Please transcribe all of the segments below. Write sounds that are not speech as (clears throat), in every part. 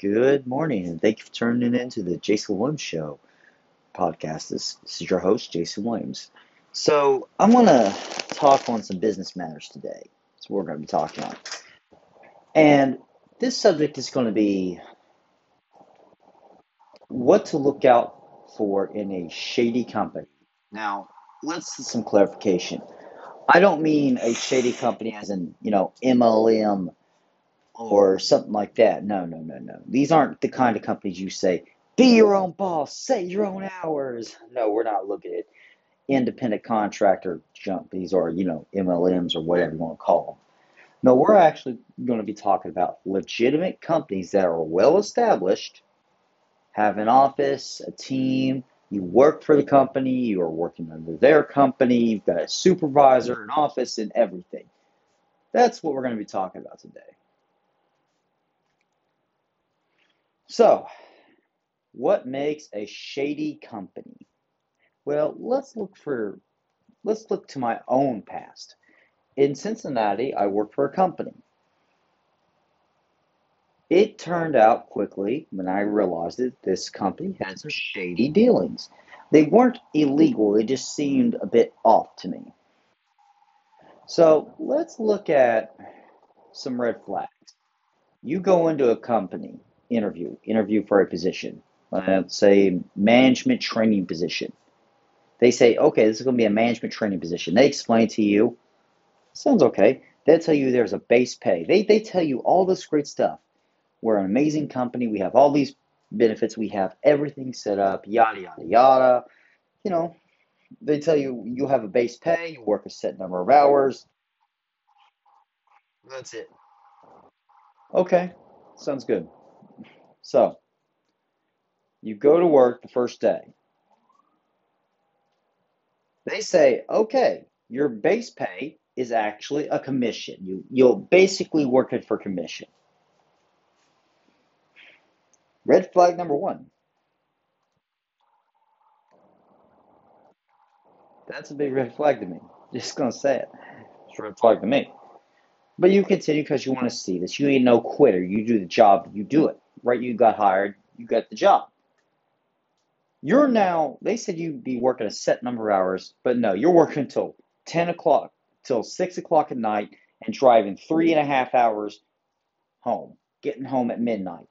Good morning, and thank you for tuning in to the Jason Williams Show podcast. This, this is your host, Jason Williams. So, I'm going to talk on some business matters today. That's what we're going to be talking on. And this subject is going to be what to look out for in a shady company. Now, let's some clarification. I don't mean a shady company as in, you know, MLM or something like that. No, no, no, no. These aren't the kind of companies you say, be your own boss, set your own hours. No, we're not looking at independent contractor companies or, you know, MLMs or whatever you want to call them. No, we're actually going to be talking about legitimate companies that are well established, have an office, a team, you work for the company, you are working under their company, you've got a supervisor, an office, and everything. That's what we're going to be talking about today. So, what makes a shady company? Well, let's look for let's look to my own past. In Cincinnati, I worked for a company. It turned out quickly when I realized that this company had some shady dealings. They weren't illegal, they just seemed a bit off to me. So let's look at some red flags. You go into a company, interview, interview for a position, uh, let's say management training position. They say, okay, this is going to be a management training position. They explain to you, sounds okay. They tell you there's a base pay. They, they tell you all this great stuff. We're an amazing company. We have all these benefits. We have everything set up, yada, yada, yada. You know, they tell you you have a base pay, you work a set number of hours. That's it. Okay, sounds good. So, you go to work the first day. They say, okay, your base pay is actually a commission. You, you'll basically work it for commission. Red flag number one. That's a big red flag to me. Just gonna say it. It's a red flag to me. But you continue because you want to see this. You ain't no quitter. You do the job, you do it. Right? You got hired, you got the job. You're now, they said you'd be working a set number of hours, but no, you're working until 10 o'clock, till 6 o'clock at night, and driving three and a half hours home, getting home at midnight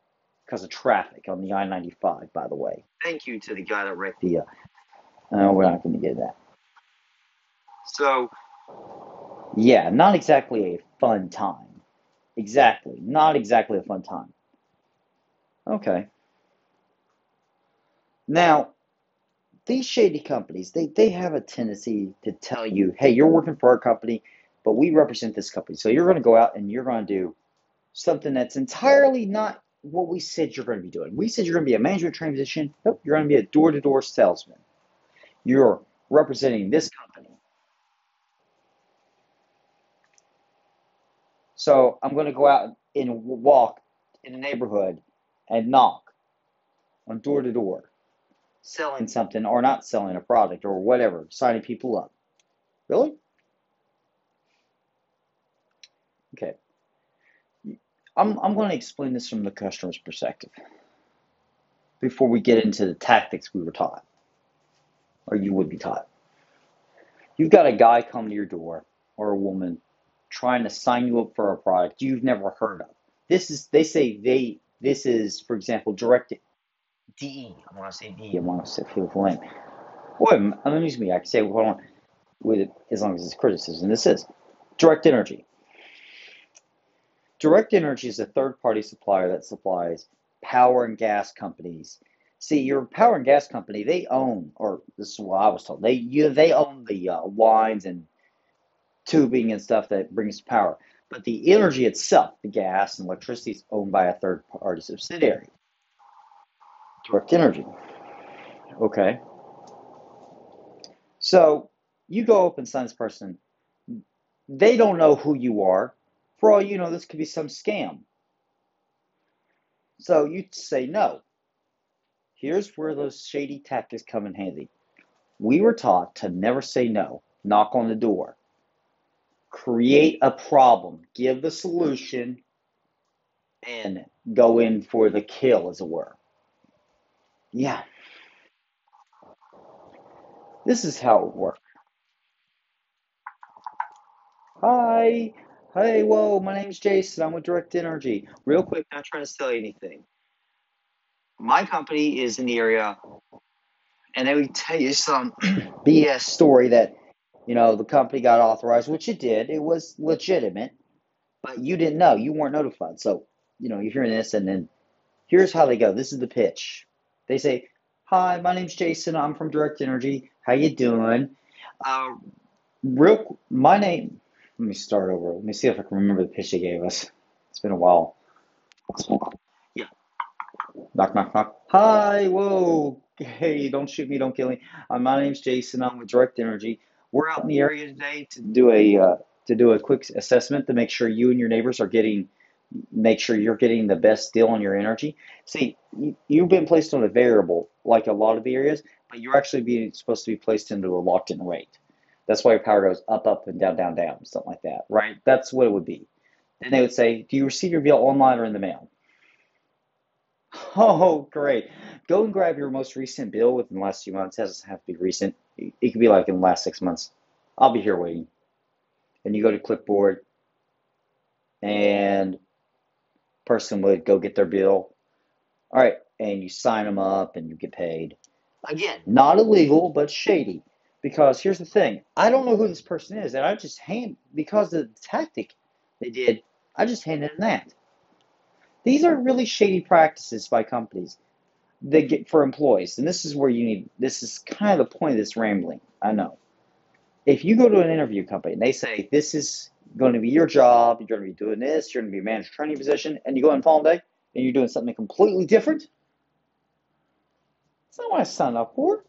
because of traffic on the I 95, by the way. Thank you to the guy that wrecked the. Uh, no, we're not going to get that. So, yeah, not exactly a fun time. Exactly. Not exactly a fun time. Okay. Now, these shady companies, they, they have a tendency to tell you, hey, you're working for our company, but we represent this company. So you're going to go out and you're going to do something that's entirely not what we said you're going to be doing. We said you're going to be a management transition. Nope, you're going to be a door to door salesman. You're representing this company. So I'm going to go out and walk in the neighborhood and knock on door to door, selling something or not selling a product or whatever, signing people up. Really? Okay. I'm, I'm going to explain this from the customer's perspective before we get into the tactics we were taught, or you would be taught. You've got a guy come to your door, or a woman, trying to sign you up for a product you've never heard of. This is, they say they, this is, for example, direct DE. I want to say DE. I want to say feel the name. Boy, amuse me. I can say what I want with it as long as it's criticism. This is direct energy. Direct Energy is a third party supplier that supplies power and gas companies. See, your power and gas company, they own, or this is what I was told, they you, they own the uh, lines and tubing and stuff that brings power. But the energy itself, the gas and electricity, is owned by a third party subsidiary. Direct Energy. Okay. So you go up and sign this person. They don't know who you are. For all you know, this could be some scam. So you say no. Here's where those shady tactics come in handy. We were taught to never say no, knock on the door, create a problem, give the solution, and go in for the kill, as it were. Yeah, this is how it works. Hi. Hey, whoa, my name's Jason. I'm with Direct Energy. Real quick, not trying to sell you anything. My company is in the area, and they would tell you some (clears throat) BS story that, you know, the company got authorized, which it did. It was legitimate, but you didn't know. You weren't notified. So, you know, you're hearing this, and then here's how they go. This is the pitch. They say, "Hi, my name's Jason. I'm from Direct Energy. How you doing? Uh, real, my name. Let me start over. Let me see if I can remember the pitch they gave us. It's been a while. Yeah. Knock, knock, knock. Hi, whoa. Hey, don't shoot me, don't kill me. Uh, my name's Jason. I'm with Direct Energy. We're out in the area today to do a uh, to do a quick assessment to make sure you and your neighbors are getting make sure you're getting the best deal on your energy. See, you, have been placed on a variable like a lot of the areas, but you're actually being supposed to be placed into a locked in rate. That's why your power goes up, up, and down, down, down, something like that, right? That's what it would be. Then they would say, Do you receive your bill online or in the mail? (laughs) Oh, great. Go and grab your most recent bill within the last few months. It doesn't have to be recent. It could be like in the last six months. I'll be here waiting. And you go to clipboard and person would go get their bill. All right, and you sign them up and you get paid. Again, not illegal, but shady. Because here's the thing I don't know who this person is, and I just hand, because of the tactic they did, I just handed them that. These are really shady practices by companies that get for employees, and this is where you need. This is kind of the point of this rambling. I know. If you go to an interview company and they say this is going to be your job, you're going to be doing this, you're going to be a manager training position, and you go in fall day and you're doing something completely different, that's not what I signed up for.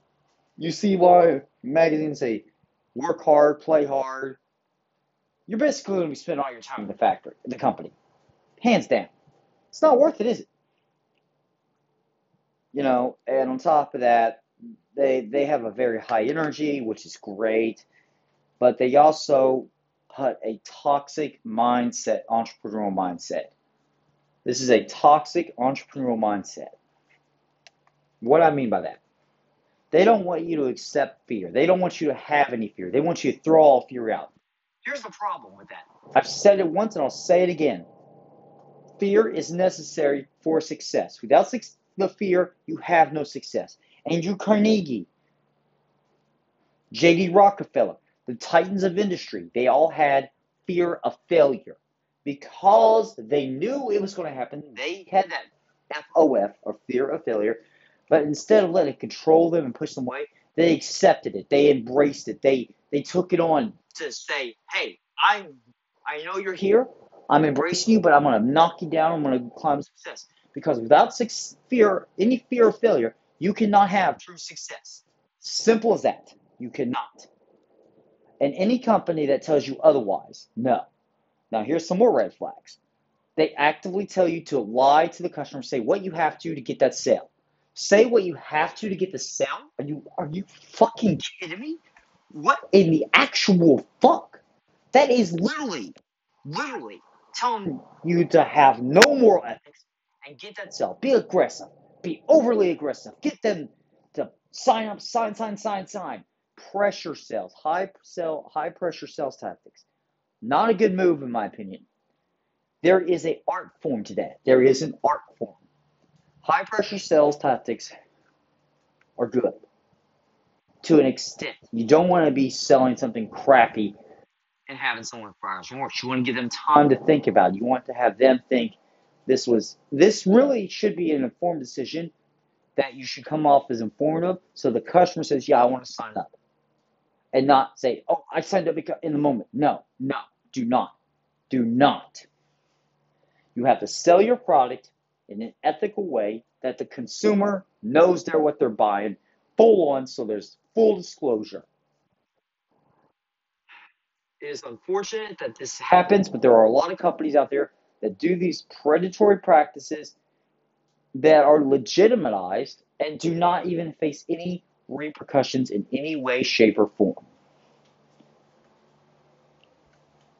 You see why magazines say work hard, play hard. You're basically going to be spending all your time in the factory, the company. Hands down. It's not worth it, is it? You know, and on top of that, they they have a very high energy, which is great, but they also put a toxic mindset, entrepreneurial mindset. This is a toxic entrepreneurial mindset. What I mean by that? They don't want you to accept fear. They don't want you to have any fear. They want you to throw all fear out. Here's the problem with that. I've said it once and I'll say it again. Fear is necessary for success. Without the fear, you have no success. Andrew Carnegie, J.D. Rockefeller, the titans of industry, they all had fear of failure. Because they knew it was going to happen, they had that FOF, or fear of failure, but instead of letting it control them and push them away, they accepted it. They embraced it. They they took it on to say, "Hey, I I know you're here. I'm embracing you, but I'm going to knock you down. I'm going to climb success." Because without fear, any fear of failure, you cannot have true success. Simple as that. You cannot. And any company that tells you otherwise, no. Now, here's some more red flags. They actively tell you to lie to the customer, say what you have to to get that sale. Say what you have to to get the sale? Are you are you fucking kidding me? What in the actual fuck? That is literally, literally telling you to have no moral ethics and get that sale. Be aggressive. Be overly mm-hmm. aggressive. Get them to sign up, sign, sign, sign, sign pressure sales, high sell, high pressure sales tactics. Not a good move in my opinion. There is an art form to that. There is an art form. High pressure sales tactics are good to an extent. You don't want to be selling something crappy and having someone fire remorse. You want to give them time to think about it. You want to have them think this was this really should be an informed decision that you should come off as informative so the customer says, Yeah, I want to sign up and not say, "Oh, I signed up because in the moment." No, no, do not, do not. You have to sell your product in an ethical way that the consumer knows they're what they're buying, full on, so there's full disclosure. It is unfortunate that this happens, but there are a lot of companies out there that do these predatory practices that are legitimized and do not even face any repercussions in any way, shape, or form.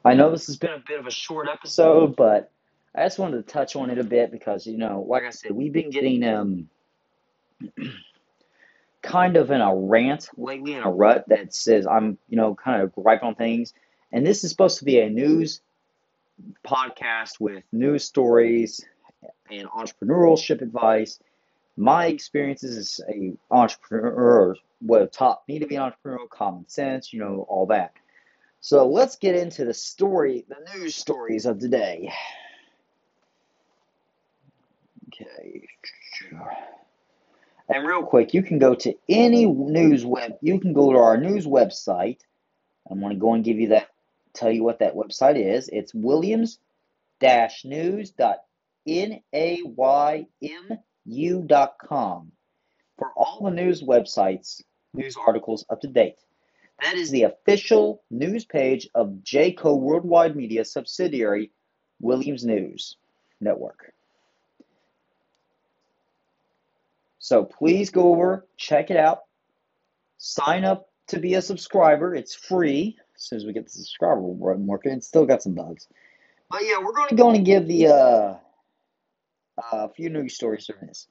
I know this has been a bit of a short episode, but I just wanted to touch on it a bit because, you know, like I said, we've been getting um, (clears throat) kind of in a rant lately, in a rut that says I'm, you know, kind of gripe on things. And this is supposed to be a news podcast with news stories and entrepreneurship advice. My experiences as a entrepreneur, what taught me to be an entrepreneur, common sense, you know, all that. So let's get into the story, the news stories of today. Okay. And real quick, you can go to any news web. You can go to our news website. I'm going to go and give you that. Tell you what that website is. It's williams-news.naymu.com for all the news websites, news articles up to date. That is the official news page of Jayco Worldwide Media subsidiary, Williams News Network. So please go over, check it out, sign up to be a subscriber. It's free as soon as we get the subscriber working. It's still got some bugs. But yeah, we're going to go and give the uh, a few news stories from this.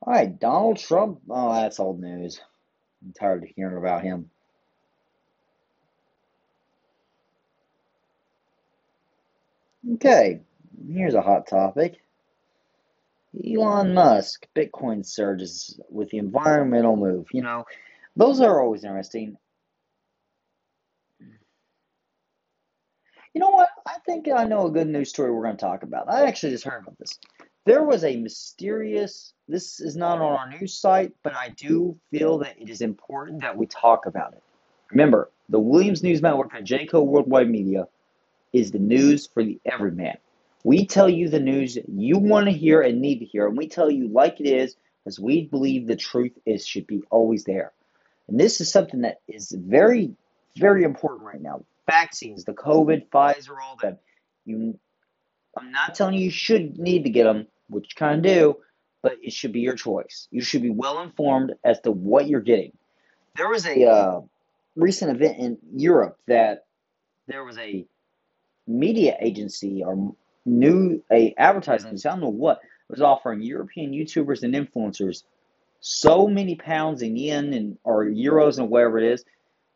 All right, Donald Trump. Oh, that's old news. I'm tired of hearing about him. Okay, here's a hot topic. Elon Musk, Bitcoin surges with the environmental move. You know, those are always interesting. You know what? I think I know a good news story we're going to talk about. I actually just heard about this. There was a mysterious, this is not on our news site, but I do feel that it is important that we talk about it. Remember, the Williams News Network at Jayco Worldwide Media is the news for the everyman. We tell you the news you want to hear and need to hear, and we tell you like it is, because we believe the truth is should be always there. And this is something that is very, very important right now. Vaccines, the COVID, Pfizer, all that. You, I'm not telling you you should need to get them, which you kind of do, but it should be your choice. You should be well informed as to what you're getting. There was a uh, recent event in Europe that there was a media agency or new a advertising I don't know what, was offering European YouTubers and influencers so many pounds in yen and or euros and whatever it is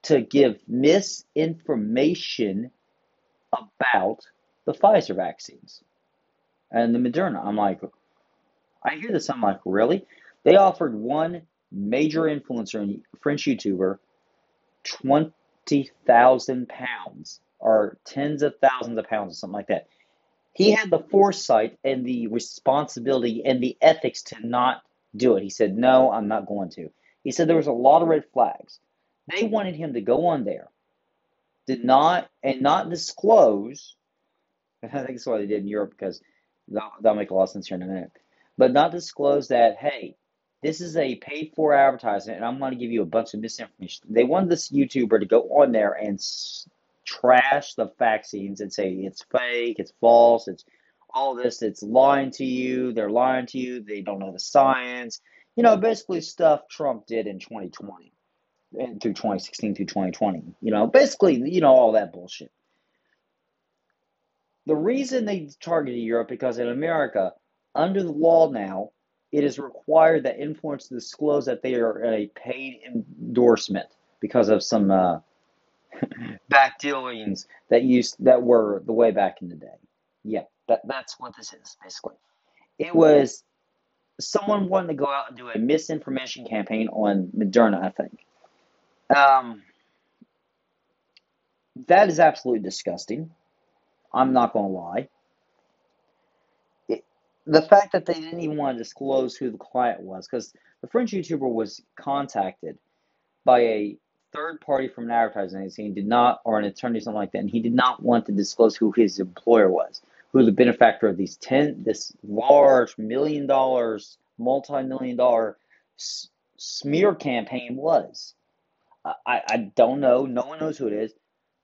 to give misinformation about the Pfizer vaccines and the Moderna. I'm like, I hear this. I'm like, really? They offered one major influencer, and French YouTuber, twenty thousand pounds or tens of thousands of pounds or something like that he had the foresight and the responsibility and the ethics to not do it. He said, No, I'm not going to. He said there was a lot of red flags. They wanted him to go on there, did not, and not disclose. (laughs) I think that's why they did in Europe because that'll, make a lot of sense here in a minute. But not disclose that, hey, this is a paid for advertisement and I'm going to give you a bunch of misinformation. They wanted this YouTuber to go on there and trash the vaccines and say it's fake, it's false, it's all this, it's lying to you, they're lying to you, they don't know the science. You know, basically stuff Trump did in 2020 and through 2016 through 2020. You know, basically, you know, all that bullshit. The reason they targeted Europe because in America, under the law now, it is required that influencers disclose that they are a paid endorsement because of some uh, (laughs) back dealings that used that were the way back in the day. Yeah, that that's what this is basically. It was someone wanting to go out and do a misinformation campaign on Moderna, I think. Um, that is absolutely disgusting. I'm not going to lie. The fact that they didn't even want to disclose who the client was, because the French YouTuber was contacted by a third party from an advertising agency and did not, or an attorney, something like that, and he did not want to disclose who his employer was, who the benefactor of these ten, this large million dollars, multi-million dollar s- smear campaign was. I, I don't know. No one knows who it is.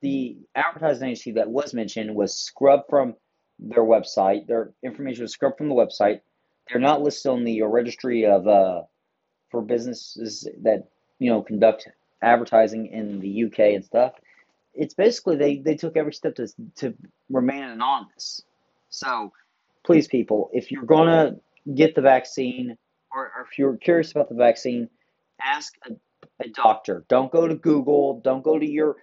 The advertising agency that was mentioned was scrubbed from their website. Their information was scrubbed from the website. They're not listed on the registry of uh, for businesses that you know conduct advertising in the UK and stuff, it's basically they, they took every step to to remain anonymous. So please, people, if you're to get the vaccine or, or, if you're curious about the vaccine, ask a, a doctor. Don't go to Google. Don't go to your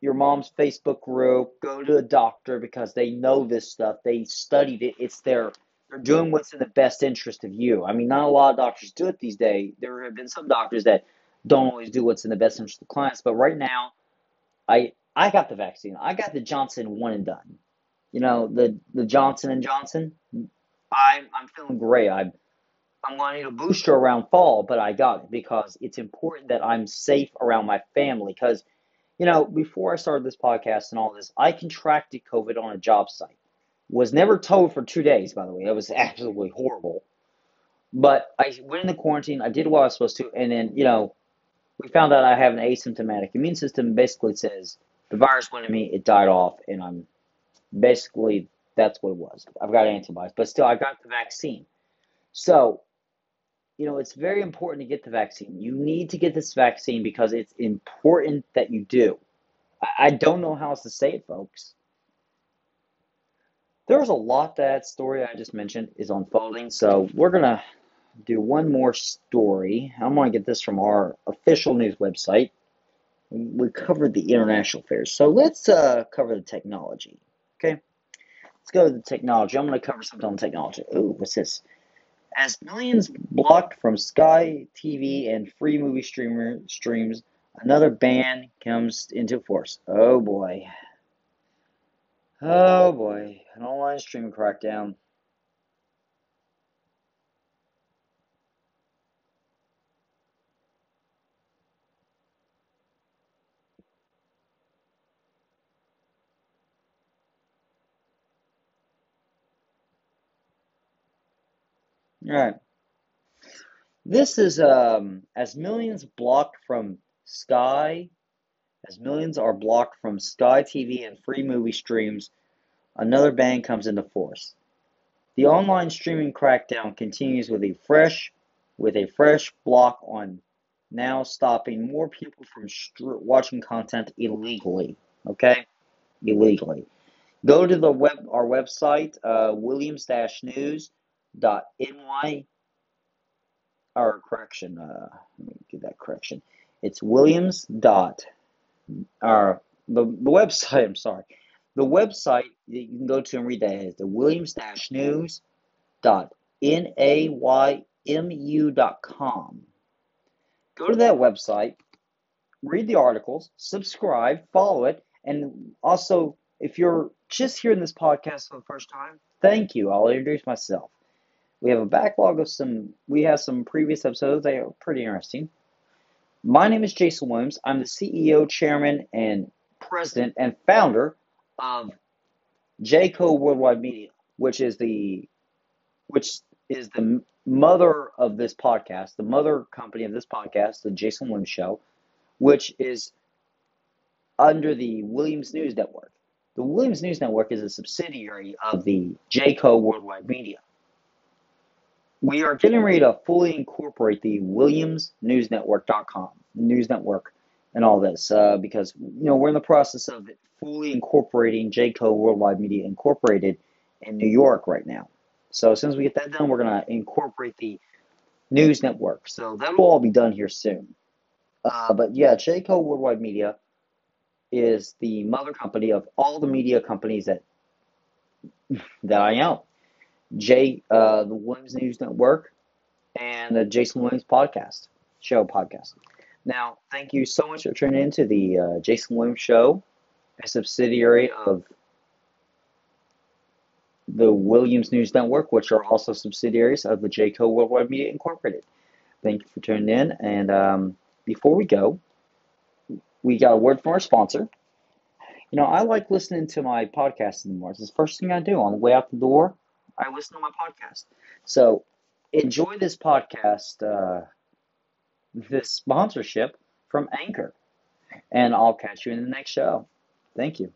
your mom's Facebook group. Go to a doctor because they know this stuff. They studied it. It's their they're doing what's in the best interest of you. I mean, not a lot of doctors do it these days. There have been some doctors that don't always do what's in the best interest of clients, but right now, I I got the vaccine. I got the Johnson one and done. You know, the the Johnson and Johnson. I'm I'm feeling great. I'm I'm going to need a booster around fall, but I got it because it's important that I'm safe around my family. Because, you know, before I started this podcast and all this, I contracted COVID on a job site. Was never told for two days, by the way. It was (laughs) absolutely horrible. But I went into quarantine. I did what I was supposed to, and then you know, we found out I have an asymptomatic immune system. Basically, says the virus went in me, it died off, and I'm basically that's what it was. I've got antibodies, but still, I got the vaccine. So, you know, it's very important to get the vaccine. You need to get this vaccine because it's important that you do. I, don't know how else to say it, folks. There's a lot that story I just mentioned is unfolding, so we're gonna do one more story. I'm gonna get this from our official news website. We covered the international affairs, so let's uh, cover the technology. Okay, let's go to the technology. I'm gonna cover something on technology. Ooh, what's this? As millions blocked from Sky TV and free movie streamer streams, another ban comes into force. Oh boy. Oh boy, an online streaming crackdown. All right. This is um, as millions blocked from Sky as millions are blocked from Sky TV and free movie streams, another ban comes into force. The online streaming crackdown continues with a fresh with a fresh block on now stopping more people from watching content illegally. Okay, illegally. Go to the web our website uh, williams-news.ny or correction. Uh, let me get that correction. It's williams dot or the, the website, (laughs) I'm sorry, the website that you can go to and read that is the williams dash news dot naymu dot com Go to that website, read the articles, subscribe, follow it, and also if you're just hearing this podcast for the first time, thank you. I'll introduce myself. We have a backlog of some, we have some previous episodes that are pretty interesting. My name is Jason Williams. I'm the CEO, chairman, and president and founder of Jayco Worldwide Media, which is the which is the mother of this podcast, the mother company of this podcast, the Jason Williams Show, which is under the Williams News Network. The Williams News Network is a subsidiary of the Jayco Worldwide Media we are getting ready to fully incorporate the WilliamsNewsNetwork.com news network and all this uh, because you know we're in the process of fully incorporating Jayco Worldwide Media Incorporated in New York right now. So as soon as we get that done, we're gonna incorporate the news network. So that will all be done here soon. Uh, but yeah, Jayco Worldwide Media is the mother company of all the media companies that (laughs) that I own. Jay, uh, the Williams News Network, and the Jason Williams podcast show podcast. Now, thank you so much for tuning in to the uh, Jason Williams Show, a subsidiary of the Williams News Network, which are also subsidiaries of the Jayco Worldwide Media Incorporated. Thank you for tuning in. And um, before we go, we got a word from our sponsor. You know, I like listening to my podcast in the morning. It's the first thing I do on the way out the door. I listen to my podcast. So enjoy this podcast, uh, this sponsorship from Anchor. And I'll catch you in the next show. Thank you.